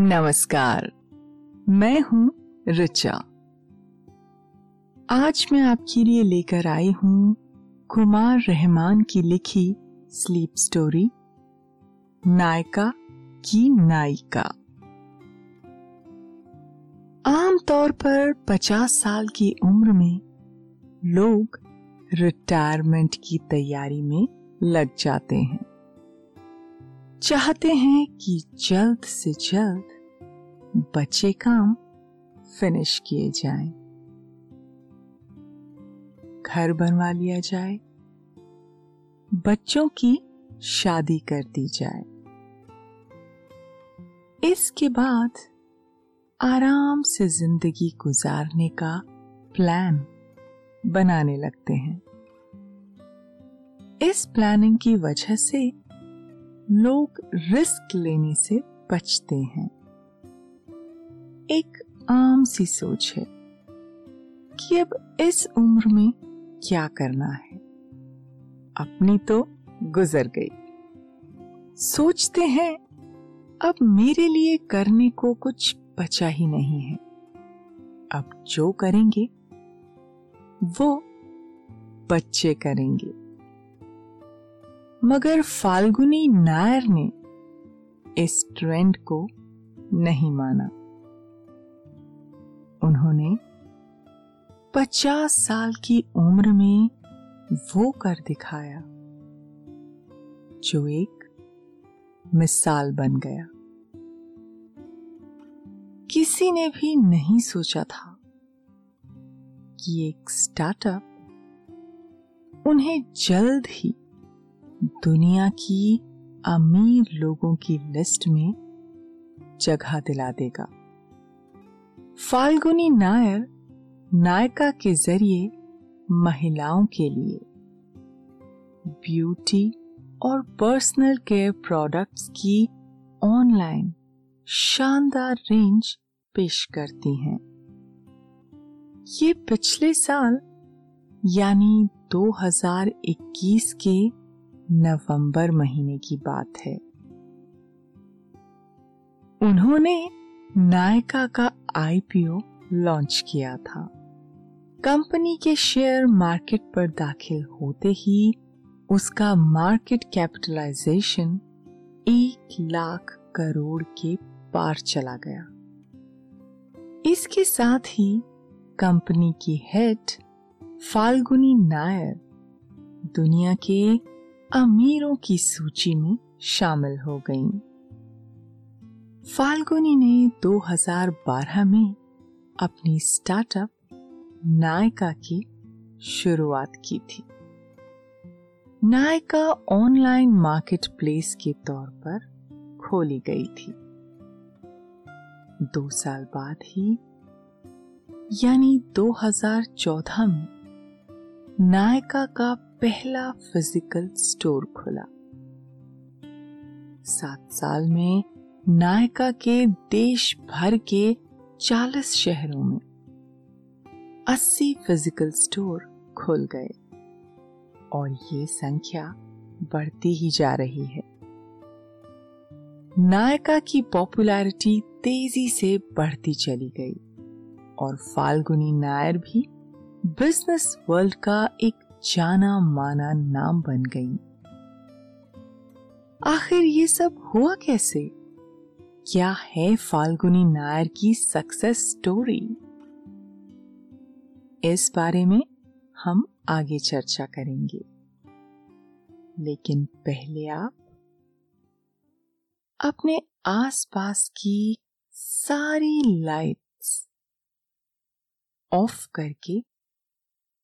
नमस्कार, मैं हूँ रिचा आज मैं आपके लिए लेकर आई हूँ कुमार रहमान की लिखी स्लीप स्टोरी नायका की नायिका। आमतौर पर 50 साल की उम्र में लोग रिटायरमेंट की तैयारी में लग जाते हैं। चाहते हैं कि जल्द से जल्द बच्चे काम फिनिश किए जाएँ, घर बनवा लिया जाए। बच्चों की शादी कर दी जाए। इसके बाद आराम से ज़िंदगी गुजारने का प्लान बनाने लगते हैं। इस प्लानिंग की वजह से लोग रिस्क लेने से बचते हैं। एक आम सी सोच है कि अब इस उम्र में क्या करना है। अपनी तो गुजर गई। सोचते हैं, अब मेरे लिए करने को कुछ बचा ही नहीं है। अब जो करेंगे, वो बच्चे करेंगे। मगर फाल्गुनी नायर ने इस ट्रेंड को नहीं माना। उन्होंने पचास साल की उम्र में वो कर दिखाया, जो एक मिसाल बन गया। किसी ने भी नहीं सोचा था कि एक स्टार्टअप उन्हें जल्द ही दुनिया की अमीर लोगों की लिस्ट में जगह दिला देगा। फाल्गुनी नायर नायका के ज़रिए महिलाओं के लिए ब्यूटी और पर्सनल केयर प्रोडक्ट्स की ऑनलाइन शानदार रेंज पेश करती हैं। ये पिछले साल, यानी 2021 के नवंबर महीने की बात है। उन्होंने नायका का आईपीओ लॉन्च किया था। कंपनी के शेयर मार्केट पर दाखिल होते ही उसका मार्केट कैपिटलाइजेशन एक लाख करोड़ के पार चला गया। इसके साथ ही कंपनी की हेड फाल्गुनी नायर दुनिया के अमीरों की सूची में शामिल हो गईं। फाल्गुनी ने 2012 में अपनी स्टार्टअप नायका की शुरुआत की थी नायका ऑनलाइन मार्केट प्लेस के तौर पर खोली गई थी दो साल बाद ही, यानी 2014 में, नायका का पहला फ़िज़िकल स्टोर खुला। सात साल में नायका के देश भर के 40 शहरों में 80 फ़िज़िकल स्टोर खुल गए और ये संख्या बढ़ती ही जा रही है। नायका की पॉपुलैरिटी तेज़ी से बढ़ती चली गई और फाल्गुनी नायर भी बिज़नेस वर्ल्ड का एक जाना माना नाम बन गई। आखिर ये सब हुआ कैसे? क्या है फाल्गुनी नायर की सक्सेस स्टोरी इस बारे में हम आगे चर्चा करेंगे। लेकिन पहले आप अपने आसपास की सारी लाइट्स ऑफ़ करके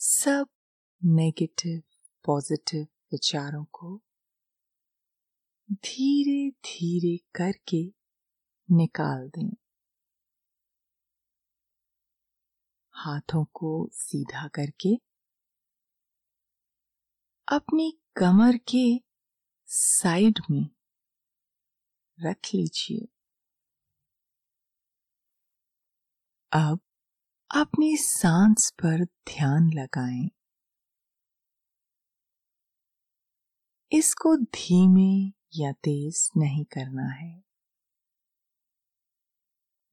सब नेगेटिव पॉजिटिव विचारों को धीरे धीरे करके निकाल दें। हाथों को सीधा करके अपनी कमर के साइड में रख लीजिए। अब अपनी सांस पर ध्यान लगाएँ। इसको धीमे या तेज नहीं करना है।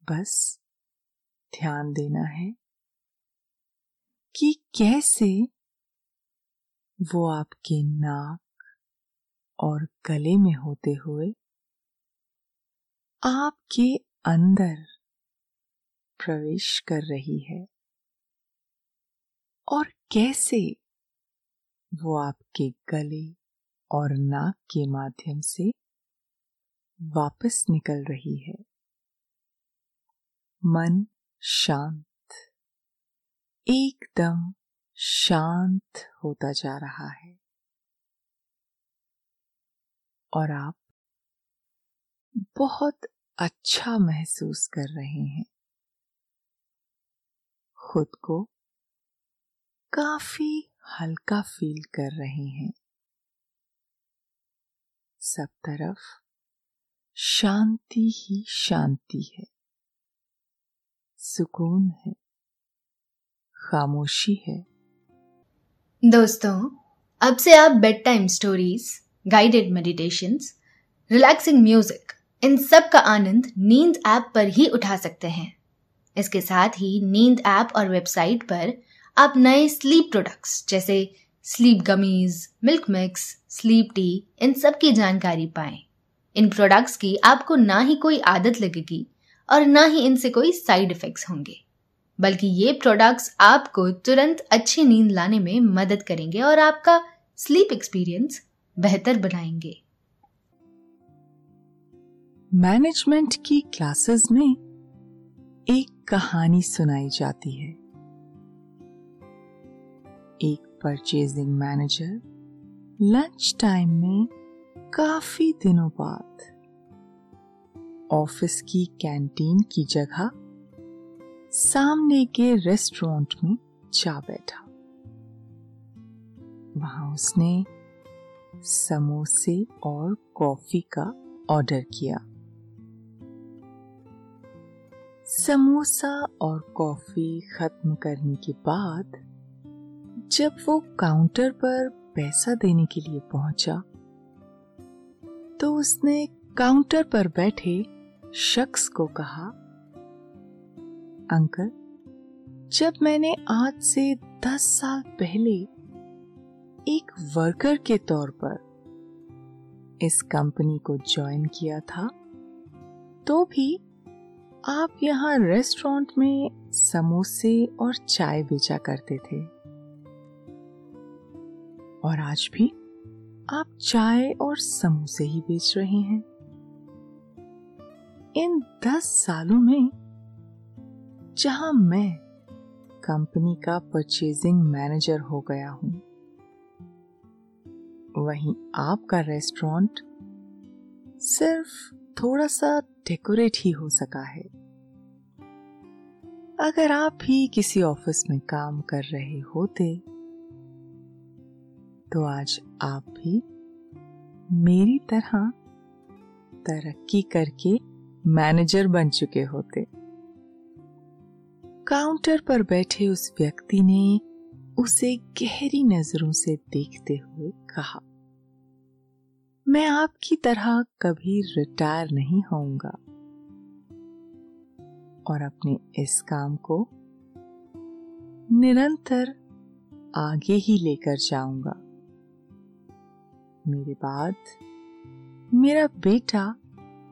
बस ध्यान देना है कि कैसे वो आपके नाक और गले में होते हुए आपके अंदर प्रवेश कर रही है। और कैसे? वो आपके गले और नाक के माध्यम से वापस निकल रही है। मन शांत, एकदम शांत होता जा रहा है। और आप बहुत अच्छा महसूस कर रहे हैं। खुद को काफ़ी हल्का फील कर रहे हैं। सब तरफ़ शांति ही शांति है। सुकून है। खामोशी है। दोस्तों, अब से आप bedtime stories guided meditation relaxing music इन सब का आनंद नींद ऐप पर ही उठा सकते हैं। इसके साथ ही नींद ऐप और वेबसाइट पर आप नए स्लीप प्रोडक्ट्स, जैसे sleep gummies milk mix sleep tea इन सब की जानकारी पाएँ। इन प्रोडक्ट्स की आपको ना ही कोई आदत लगेगी और ना ही इनसे कोई साइड इफेक्ट्स होंगे, बल्कि ये प्रोडक्ट्स आपको तुरंत अच्छी नींद लाने में मदद करेंगे और आपका स्लीप एक्सपीरियंस बेहतर बनाएँगे। मैनेजमेंट की क्लासेस में एक कहानी सुनाई जाती है। एक परचेजिंग मैनेजर लंच टाइम में काफ़ी दिनों बाद ऑफ़िस की कैंटीन की जगह सामने के रेस्टोरेंट में जा बैठा। वहाँ उसने समोसे और कॉफ़ी का ऑर्डर किया। समोसा और कॉफ़ी खत्म करने के बाद, जब वो काउंटर पर पैसा देने के लिए पहुँचा तो उसने काउंटर पर बैठे शख्स को कहा, अंकल, जब मैंने आज से दस साल पहले एक वर्कर के तौर पर इस कंपनी को ज्वाइन किया था तो भी आप यहाँ रेस्टोरेंट में समोसे और चाय बेचा करते थे। और आज भी आप चाय और समोसे ही बेच रहे हैं। इन दस सालों में जहाँ मैं कंपनी का परचेजिंग मैनेजर हो गया हूँ, वहीं आपका रेस्टोरेंट सिर्फ़ थोड़ा सा डेकोरेट ही हो सका है। अगर आप भी किसी ऑफ़िस में काम कर रहे होते तो आज आप भी मेरी तरह तरक्की करके मैनेजर बन चुके होते। काउंटर पर बैठे उस व्यक्ति ने उसे गहरी नज़रों से देखते हुए कहा, मैं आपकी तरह कभी रिटायर नहीं होऊँगा। और अपने इस काम को निरंतर आगे ही लेकर जाऊँगा। मेरे बाद मेरा बेटा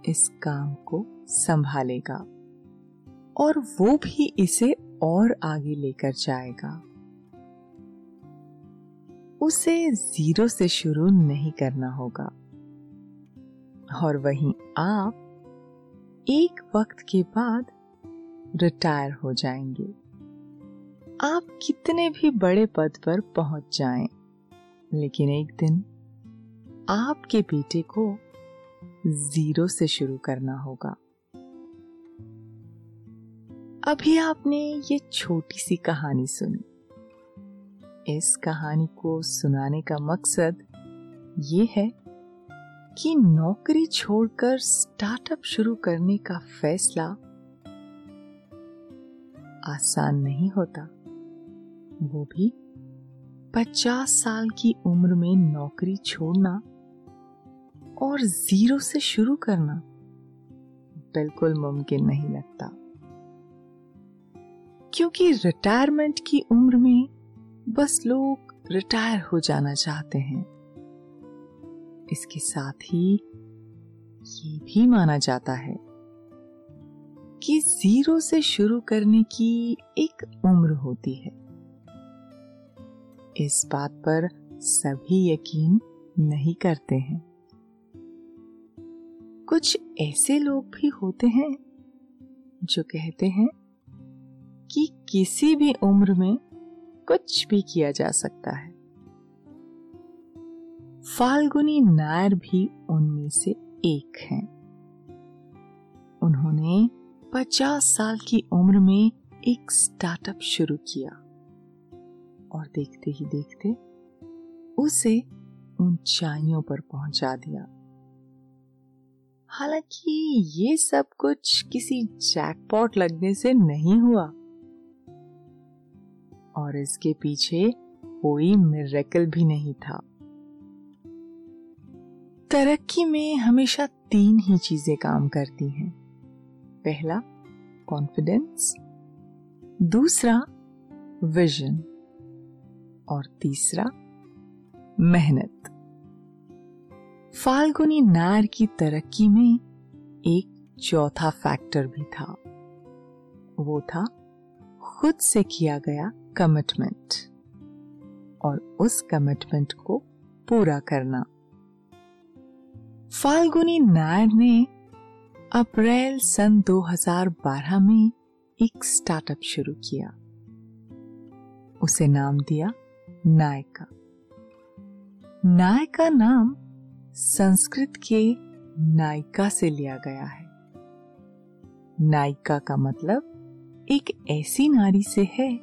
इस काम को संभालेगा और वो भी इसे और आगे लेकर जाएगा। उसे ज़ीरो से शुरू नहीं करना होगा। और वहीं आप एक वक्त के बाद रिटायर हो जाएँगे। आप कितने भी बड़े पद पर पहुँच जाएँ, लेकिन एक दिन आपके बेटे को ज़ीरो से शुरू करना होगा। अभी आपने ये छोटी सी कहानी सुनी। इस कहानी को सुनाने का मकसद ये है कि नौकरी छोड़कर स्टार्टअप शुरू करने का फैसला आसान नहीं होता। वो भी पचास साल की उम्र में नौकरी छोड़ना और ज़ीरो से शुरू करना बिल्कुल मुमकिन नहीं लगता। क्योंकि रिटायरमेंट की उम्र में बस लोग रिटायर हो जाना चाहते हैं। इसके साथ ही ये भी माना जाता है कि ज़ीरो से शुरू करने की एक उम्र होती है। इस बात पर सभी यकीन नहीं करते हैं। कुछ ऐसे लोग भी होते हैं जो कहते हैं कि किसी भी उम्र में कुछ भी किया जा सकता है। फाल्गुनी नायर भी उनमें से एक हैं। उन्होंने 50 साल की उम्र में एक स्टार्टअप शुरू किया। और देखते ही देखते उसे ऊंचाइयों पर पहुँचा दिया। हालाँकि ये सब कुछ किसी जैकपॉट लगने से नहीं हुआ। और इसके पीछे कोई मिरेकल भी नहीं था। तरक्की में हमेशा तीन ही चीज़ें काम करती हैं। पहला कॉन्फिडेंस दूसरा विजन और तीसरा, मेहनत. फाल्गुनी नार की तरक्की में एक चौथा फैक्टर भी था। वो था खुद से किया गया कमिटमेंट और उस कमिटमेंट को पूरा करना। फाल्गुनी नायर ने अप्रैल सन 2012 में एक स्टार्टअप शुरू किया। उसे नाम दिया नायका। नायका नाम संस्कृत के नायिका से लिया गया है। नायिका का मतलब एक ऐसी नारी से है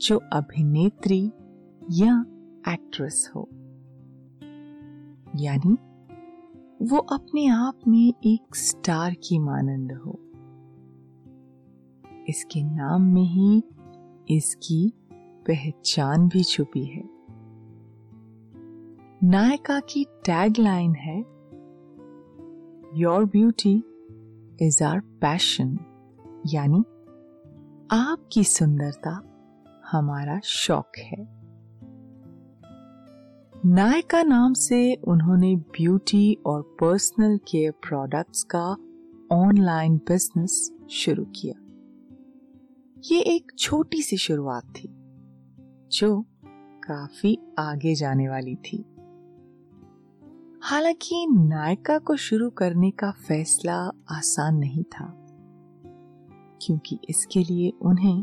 जो अभिनेत्री या एक्ट्रेस हो। यानी वो अपने आप में एक स्टार की मानंद हो। इसके नाम में ही इसकी पहचान भी छुपी है। नायका की टैगलाइन है your beauty is our passion यानी, आपकी सुंदरता हमारा शौक है। नायका नाम से उन्होंने ब्यूटी और पर्सनल केयर प्रोडक्ट्स का ऑनलाइन बिज़नेस शुरू किया। ये एक छोटी सी शुरुआत थी, जो काफ़ी आगे जाने वाली थी। हालाँकि नायका को शुरू करने का फैसला आसान नहीं था, क्योंकि इसके लिए उन्हें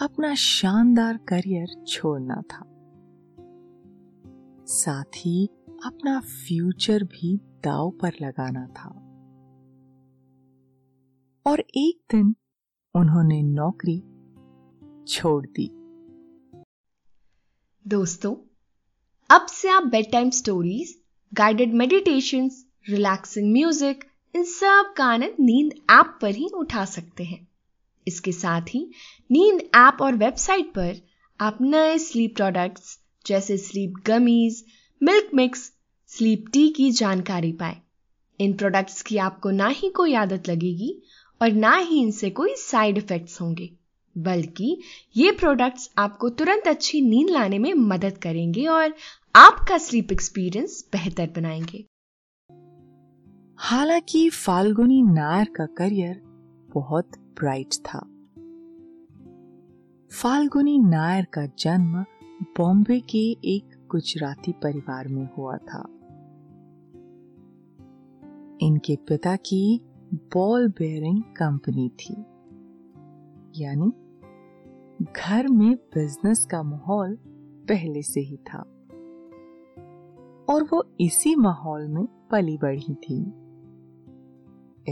अपना शानदार करियर छोड़ना था। साथ ही अपना फ्यूचर भी दाव पर लगाना था। और एक दिन उन्होंने नौकरी छोड़ दी। दोस्तों, अब से आप bedtime stories guided meditation relaxing music इन सब का आनंद नींद ऐप पर ही उठा सकते हैं। इसके साथ ही नींद ऐप और वेबसाइट पर आप नए स्लीप प्रोडक्ट्स जैसे sleep gummies milk mix sleep tea की जानकारी पाए। इन प्रोडक्ट्स की आपको ना ही कोई आदत लगेगी और ना ही इनसे कोई साइड इफेक्ट्स होंगे, बल्कि ये प्रोडक्ट्स आपको तुरंत अच्छी नींद लाने में मदद करेंगे और आपका स्लीप एक्सपीरियंस बेहतर बनाएँगे। हालाँकि फाल्गुनी नायर का करियर बहुत ब्राइट था। फाल्गुनी नायर का जन्म बॉम्बे के एक गुजराती परिवार में हुआ था। इनके पिता की बॉल बेयरिंग कंपनी थी। यानी घर में बिज़नेस का माहौल पहले से ही था। और वो इसी माहौल में पली बढ़ी थी।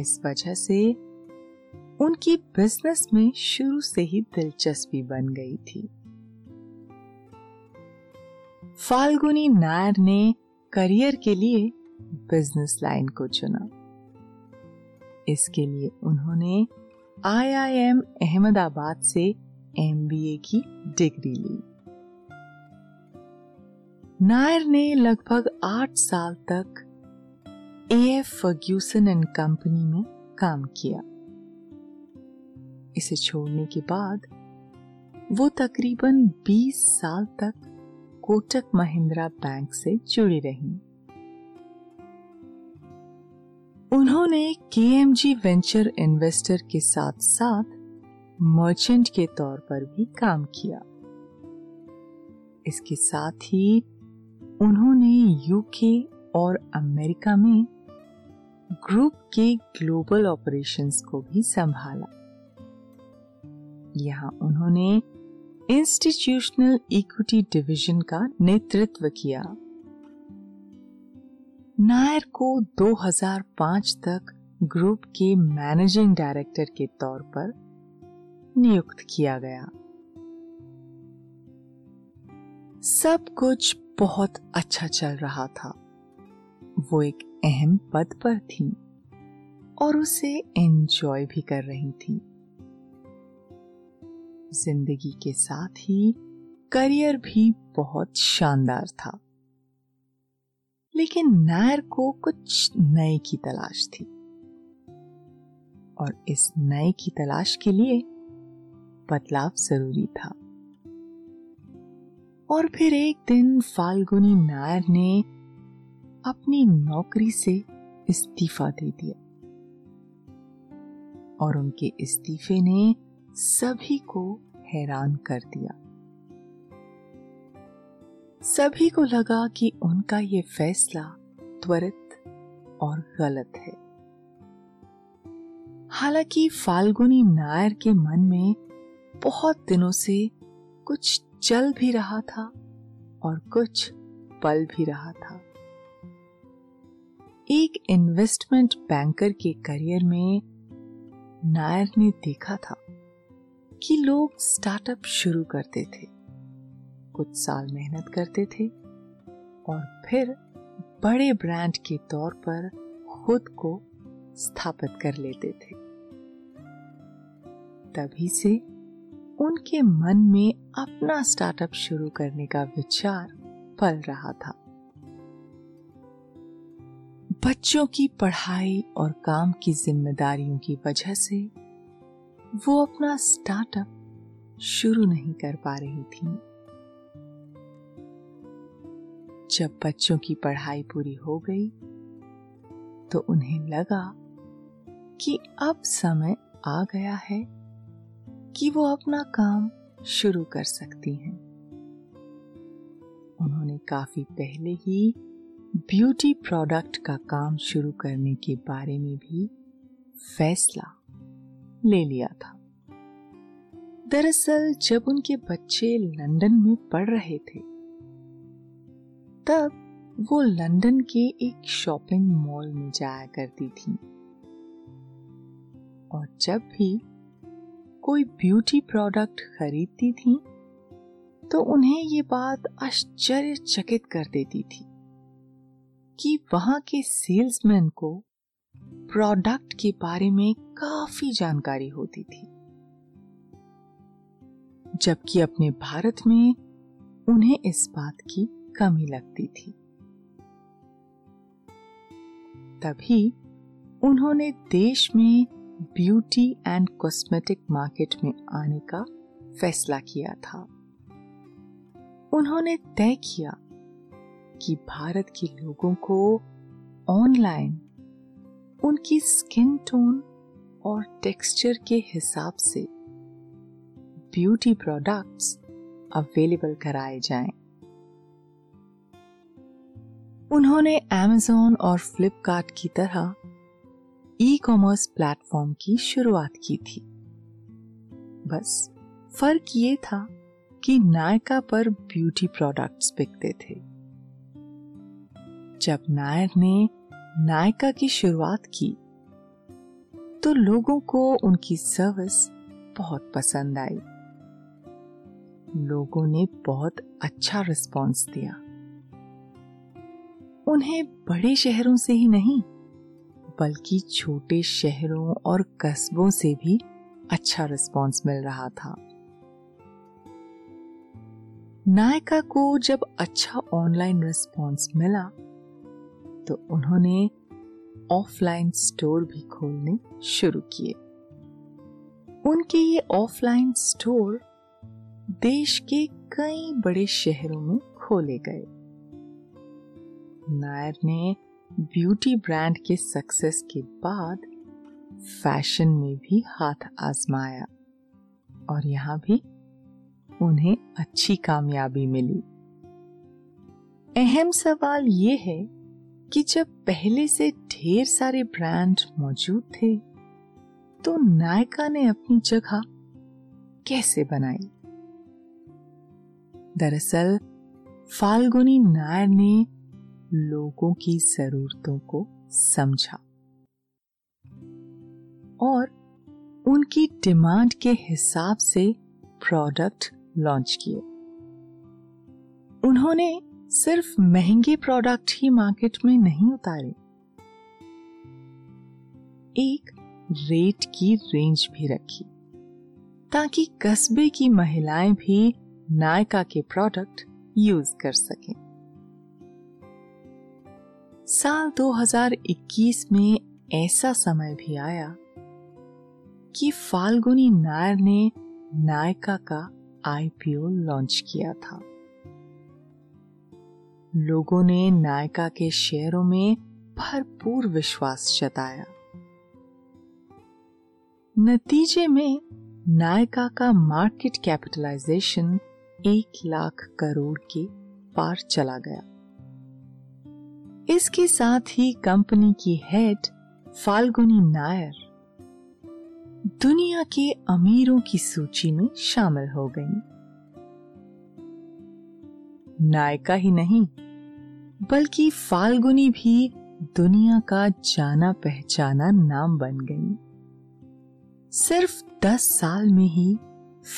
इस वजह से उनकी बिज़नेस में शुरू से ही दिलचस्पी बन गई थी। फाल्गुनी नायर ने करियर के लिए बिज़नेस लाइन को चुना। इसके लिए उन्होंने आईआईएम अहमदाबाद से एमबीए की डिग्री ली। नायर ने लगभग आठ साल तक A F Ferguson and company में काम किया। इसे छोड़ने के बाद वो तकरीबन 20 साल तक कोटक महिंद्रा बैंक से जुड़ी रही। उन्होंने केएमजी वेंचर इन्वेस्टर के साथ साथ मर्चेंट के तौर पर भी काम किया। इसके साथ ही उन्होंने यूके और अमेरिका में ग्रुप के ग्लोबल ऑपरेशंस को भी संभाला। यहाँ उन्होंने इंस्टीट्यूशनल इक्विटी डिवीज़न का नेतृत्व किया। नायर को 2005 तक ग्रुप के मैनेजिंग डायरेक्टर के तौर पर नियुक्त किया गया। सब कुछ बहुत अच्छा चल रहा था। वो एक अहम पद पर थी और उसे एंजॉय भी कर रही थी। ज़िंदगी के साथ ही करियर भी बहुत शानदार था। लेकिन नायर को कुछ नए की तलाश थी। और इस नए की तलाश के लिए बदलाव ज़रूरी था। और फिर एक दिन फाल्गुनी नायर ने अपनी नौकरी से इस्तीफा दे दिया। और उनके इस्तीफे ने सभी को हैरान कर दिया। सभी को लगा कि उनका ये फैसला त्वरित और गलत है। हालाँकि फाल्गुनी नायर के मन में बहुत दिनों से कुछ चल भी रहा था और कुछ पल भी रहा था। एक इन्वेस्टमेंट बैंकर के करियर में नायर ने देखा था कि लोग स्टार्टअप शुरू करते थे। कुछ साल मेहनत करते थे और फिर बड़े ब्रांड के तौर पर खुद को स्थापित कर लेते थे। तभी से उनके मन में अपना स्टार्टअप शुरू करने का विचार पल रहा था। बच्चों की पढ़ाई और काम की जिम्मेदारियों की वजह से वो अपना स्टार्टअप शुरू नहीं कर पा रही थी। जब बच्चों की पढ़ाई पूरी हो गई तो उन्हें लगा कि अब समय आ गया है कि वो अपना काम शुरू कर सकती हैं। उन्होंने काफ़ी पहले ही ब्यूटी प्रोडक्ट का काम शुरू करने के बारे में भी फैसला ले लिया था। दरअसल जब उनके बच्चे लंदन में पढ़ रहे थे, तब वो लंदन के एक शॉपिंग मॉल में जाया करती थी। और जब भी कोई ब्यूटी प्रोडक्ट खरीदती थी तो उन्हें ये बात आश्चर्यचकित कर देती थी कि वहाँ के सेल्समैन को प्रोडक्ट के बारे में काफ़ी जानकारी होती थी। जबकि अपने भारत में उन्हें इस बात की कमी लगती थी। तभी उन्होंने देश में ब्यूटी एंड कॉस्मेटिक मार्केट में आने का फैसला किया था। उन्होंने तय किया कि भारत के लोगों को ऑनलाइन उनकी स्किन टोन और टेक्सचर के हिसाब से ब्यूटी प्रोडक्ट्स अवेलेबल कराए जाएँ। उन्होंने एमेजॉन और फ्लिपकार्ट की तरह ई कॉमर्स प्लेटफॉर्म की शुरुआत की थी बस फ़र्क ये था कि नायका पर ब्यूटी प्रोडक्ट्स बिकते थे जब नायर ने नायका की शुरुआत की तो लोगों को उनकी सर्विस बहुत पसंद आई। लोगों ने बहुत अच्छा रिस्पांस दिया। उन्हें बड़े शहरों से ही नहीं, बल्कि छोटे शहरों और कस्बों से भी अच्छा रिस्पांस मिल रहा था। नायका को जब अच्छा ऑनलाइन रिस्पांस मिला तो उन्होंने ऑफलाइन स्टोर भी खोलने शुरू किए। उनके ये ऑफलाइन स्टोर देश के कई बड़े शहरों में खोले गए। नायर ने ब्यूटी ब्रांड के सक्सेस के बाद फ़ैशन में भी हाथ आजमाया और यहाँ भी उन्हें अच्छी कामयाबी मिली। अहम सवाल ये है कि जब पहले से ढेर सारे ब्रांड मौजूद थे तो नायका ने अपनी जगह कैसे बनाई? दरअसल, फाल्गुनी नायर ने लोगों की जरूरतों को समझा और उनकी डिमांड के हिसाब से प्रोडक्ट लॉन्च किए। उन्होंने सिर्फ़ महँगे प्रोडक्ट ही मार्केट में नहीं उतारे। एक रेट की रेंज भी रखी, ताकि कस्बे की महिलाएँ भी नायका के प्रोडक्ट यूज़ कर सकें। साल 2021 में ऐसा समय भी आया कि फाल्गुनी नायर ने नायका का आईपीओ लॉन्च किया था। लोगों ने नायका के शेयरों में भरपूर विश्वास जताया। नतीजे में, नायका का मार्केट कैपिटलाइजेशन एक लाख करोड़ के पार चला गया। इसके साथ ही कंपनी की हेड फाल्गुनी नायर दुनिया के अमीरों की सूची में शामिल हो गई। नायका ही नहीं बल्कि फाल्गुनी भी दुनिया का जाना पहचाना नाम बन गई। सिर्फ़ दस साल में ही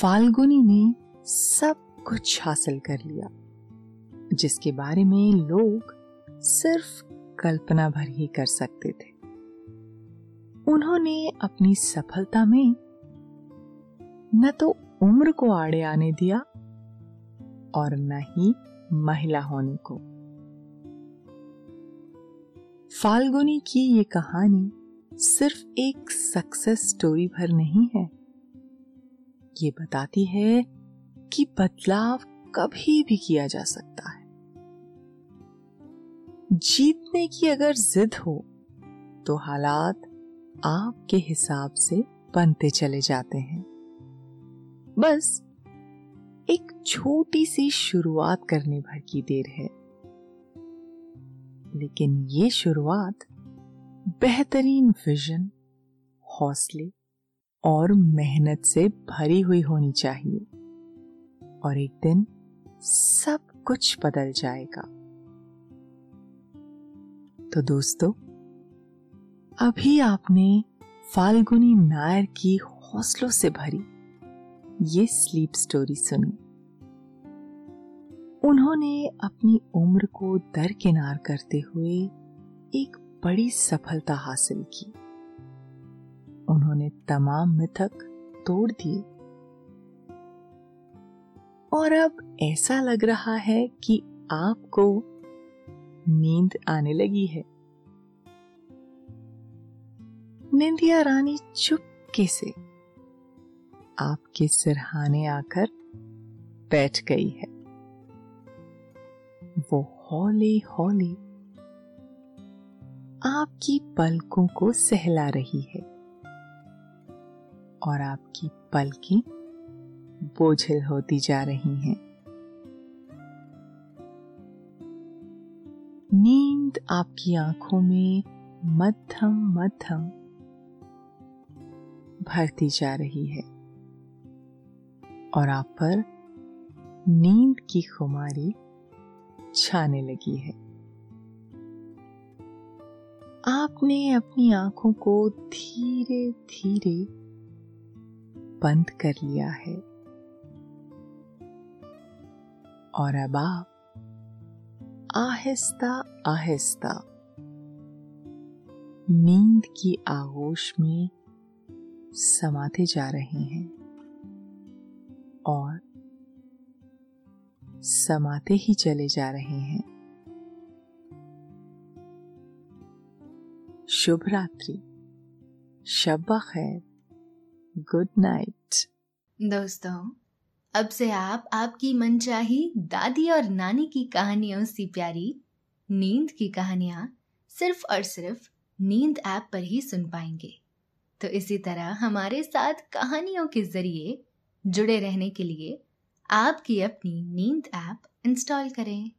फाल्गुनी ने सब कुछ हासिल कर लिया, जिसके बारे में लोग सिर्फ़ कल्पना भर ही कर सकते थे। उन्होंने अपनी सफलता में न तो उम्र को आड़े आने दिया और न ही महिला होने को। फाल्गुनी की ये कहानी सिर्फ़ एक सक्सेस स्टोरी भर नहीं है। ये बताती है कि बदलाव कभी भी किया जा सकता है। जीतने की अगर जिद हो तो हालात आपके हिसाब से बनते चले जाते हैं। बस, एक छोटी सी शुरुआत करने भर की देर है। लेकिन ये शुरुआत बेहतरीन विजन हौसले और मेहनत से भरी हुई होनी चाहिए। और एक दिन सब कुछ बदल जाएगा। तो दोस्तों, अभी आपने फाल्गुनी नायर की हौसलों से भरी ये स्लीप स्टोरी सुनी। उन्होंने अपनी उम्र को दरकिनार करते हुए एक बड़ी सफलता हासिल की। उन्होंने तमाम मिथक तोड़ दिए। और अब ऐसा लग रहा है कि आपको नींद आने लगी है। निंदिया रानी चुपके से आपके सिरहाने आकर बैठ गई है। वो हौले हौली आपकी पलकों को सहला रही है और आपकी पलकें बोझिल होती जा रही हैं। नींद आपकी आँखों में मध्यम मध्यम भरती जा रही है और आप पर नींद की खुमारी छाने लगी है। आपने अपनी आँखों को धीरे धीरे बंद कर लिया है। और अब आप आहिस्ता आहिस्ता नींद की आगोश में समाते जा रहे हैं। और समाते ही चले जा रहे हैं। शुभ रात्रि। शब्बा खैर। Good night. दोस्तों, अब से आप, आपकी मनचाही दादी और नानी की कहानियों से प्यारी, नींद की कहानियाँ सिर्फ़ और सिर्फ़ नींद ऐप पर ही सुन पाएँगे। तो इसी तरह हमारे साथ कहानियों के ज़रिए जुड़े रहने के लिए आपकी अपनी नींद ऐप इंस्टॉल करें।